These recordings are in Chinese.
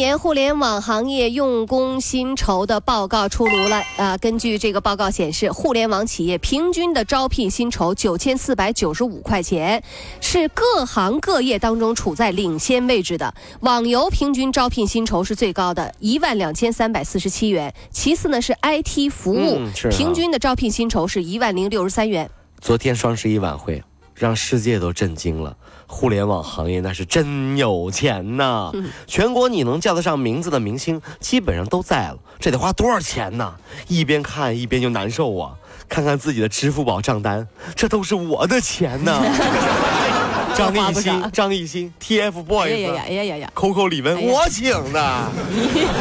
年互联网行业用工薪酬的报告出炉了。啊，根据这个报告显示，互联网企业平均的招聘薪酬九千四百九十五块钱，是各行各业当中处在领先位置的。网游平均招聘薪酬是最高的，一万两千三百四十七元。其次呢是 IT 服务，平均的招聘薪酬是一万零六十三元。昨天双十一晚会。让世界都震惊了，互联网行业那是真有钱呐！全国你能叫得上名字的明星基本上都在了，这得花多少钱呢？一边看一边就难受啊！看看自己的支付宝账单，这都是我的钱呐！张艺兴、张艺兴、TFBOYS、哎呀呀呀呀，Coco 李玟，我请的，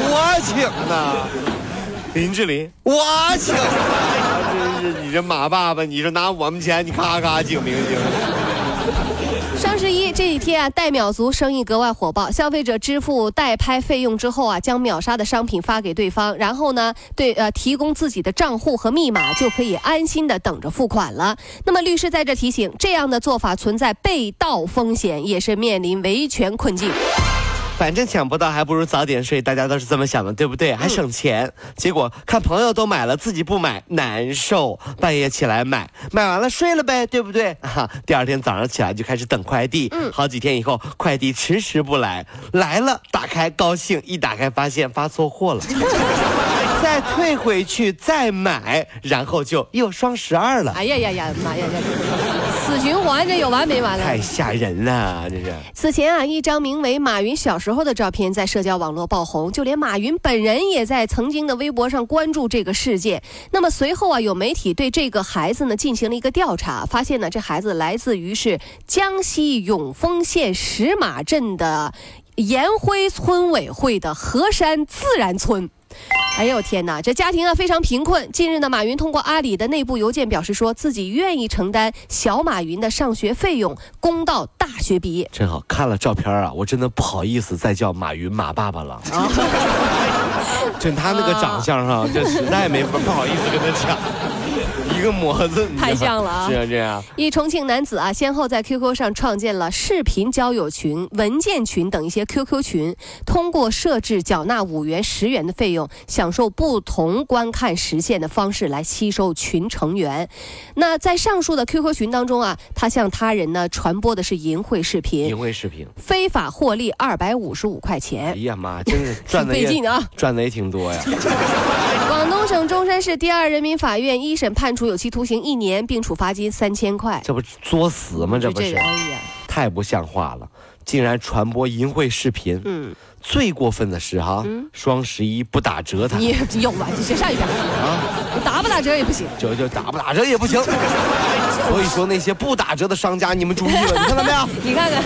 我请的。林志玲，我请，真是你这马爸爸，你说拿我们钱，你咔咔请明星。双十一这几天啊，代秒族生意格外火爆，消费者支付代拍费用之后啊，将秒杀的商品发给对方，然后呢，对呃提供自己的账户和密码，就可以安心的等着付款了。那么律师在这提醒，这样的做法存在被盗风险，也是面临维权困境。反正抢不到，还不如早点睡。大家都是这么想的，对不对？还省钱。结果看朋友都买了，自己不买，难受。半夜起来买，买完了睡了呗，对不对？哈，第二天早上起来就开始等快递。嗯，好几天以后，快递迟迟不来，来了，打开高兴，一打开发现发错货了。再退回去再买，然后就又双十二了。哎呀呀呀，妈呀呀！死循环，这有完没完了？太吓人了，这是。此前啊，一张名为马云小时候的照片在社交网络爆红，就连马云本人也在曾经的微博上关注这个事件。那么随后啊，有媒体对这个孩子呢进行了一个调查，发现呢，这孩子来自于是江西永丰县石马镇的延辉村委会的河山自然村。哎呦天哪，这家庭啊非常贫困。近日呢，马云通过阿里的内部邮件表示，说自己愿意承担小马云的上学费用，供到大学毕业。真好看了照片啊，我真的不好意思再叫马云马爸爸了。就他那个长相上，这实在没法不好意思跟他讲。一个模子太像了啊！是啊，这样。一重庆男子啊，先后在 QQ 上创建了视频交友群、文件群等一些 QQ 群，通过设置缴纳五元、十元的费用，享受不同观看时限的方式来吸收群成员。那在上述的 QQ 群当中啊，他向他人呢传播的是淫秽视频，淫秽视频，非法获利二百五十五块钱。哎呀妈，真是赚的 费劲啊，赚的也挺多呀。广东省中山市第二人民法院一审判处有期徒刑一年，并处罚金三千块。这不作死吗？这不是，太不像话了！竟然传播淫秽视频。嗯，最过分的是哈，双十一不打折，他你有啊？你先上一边啊！打不打折也不行，就就打不打折也不行。所以说那些不打折的商家，你们注意了，你看到没有？你看看，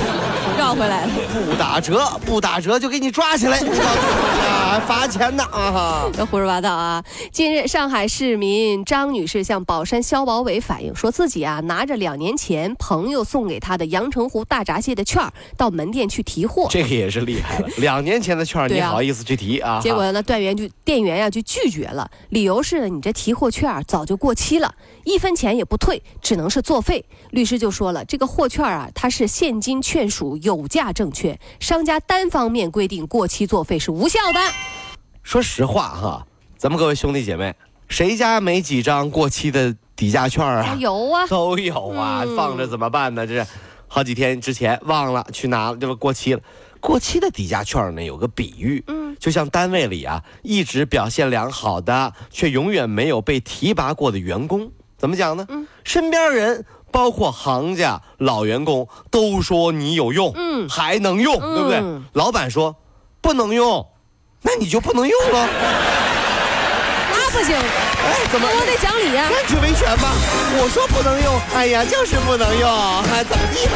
绕回来了。不打折，不打折就给你抓起来，还罚钱呢啊！这胡说八道啊！近日，上海市民张女士向宝山消保委反映，说自己啊拿着两年前朋友送给她的阳澄湖大闸蟹的券到门店去提货。这个也是厉害了，两年前的券你好意思去提啊？结果呢，店员就店员呀就拒绝了，理由是你这提货券早就过期了，一分钱也不退，只能。是作废，律师就说了，这个货券啊，它是现金券属有价证券，商家单方面规定过期作废是无效的。说实话哈，咱们各位兄弟姐妹，谁家没几张过期的底价券啊？有啊，都有啊，放着怎么办呢？这是好几天之前忘了去拿了，这不过期了。过期的抵价券呢，有个比喻，嗯，就像单位里啊，一直表现良好的，却永远没有被提拔过的员工。怎么讲呢？嗯，身边人包括行家、老员工都说你有用，嗯，还能用，对不对？老板说不能用，那你就不能用了。那不行，哎，怎么我得讲理呀？那去维权吧。我说不能用，哎呀，就是不能用，还怎么地吧？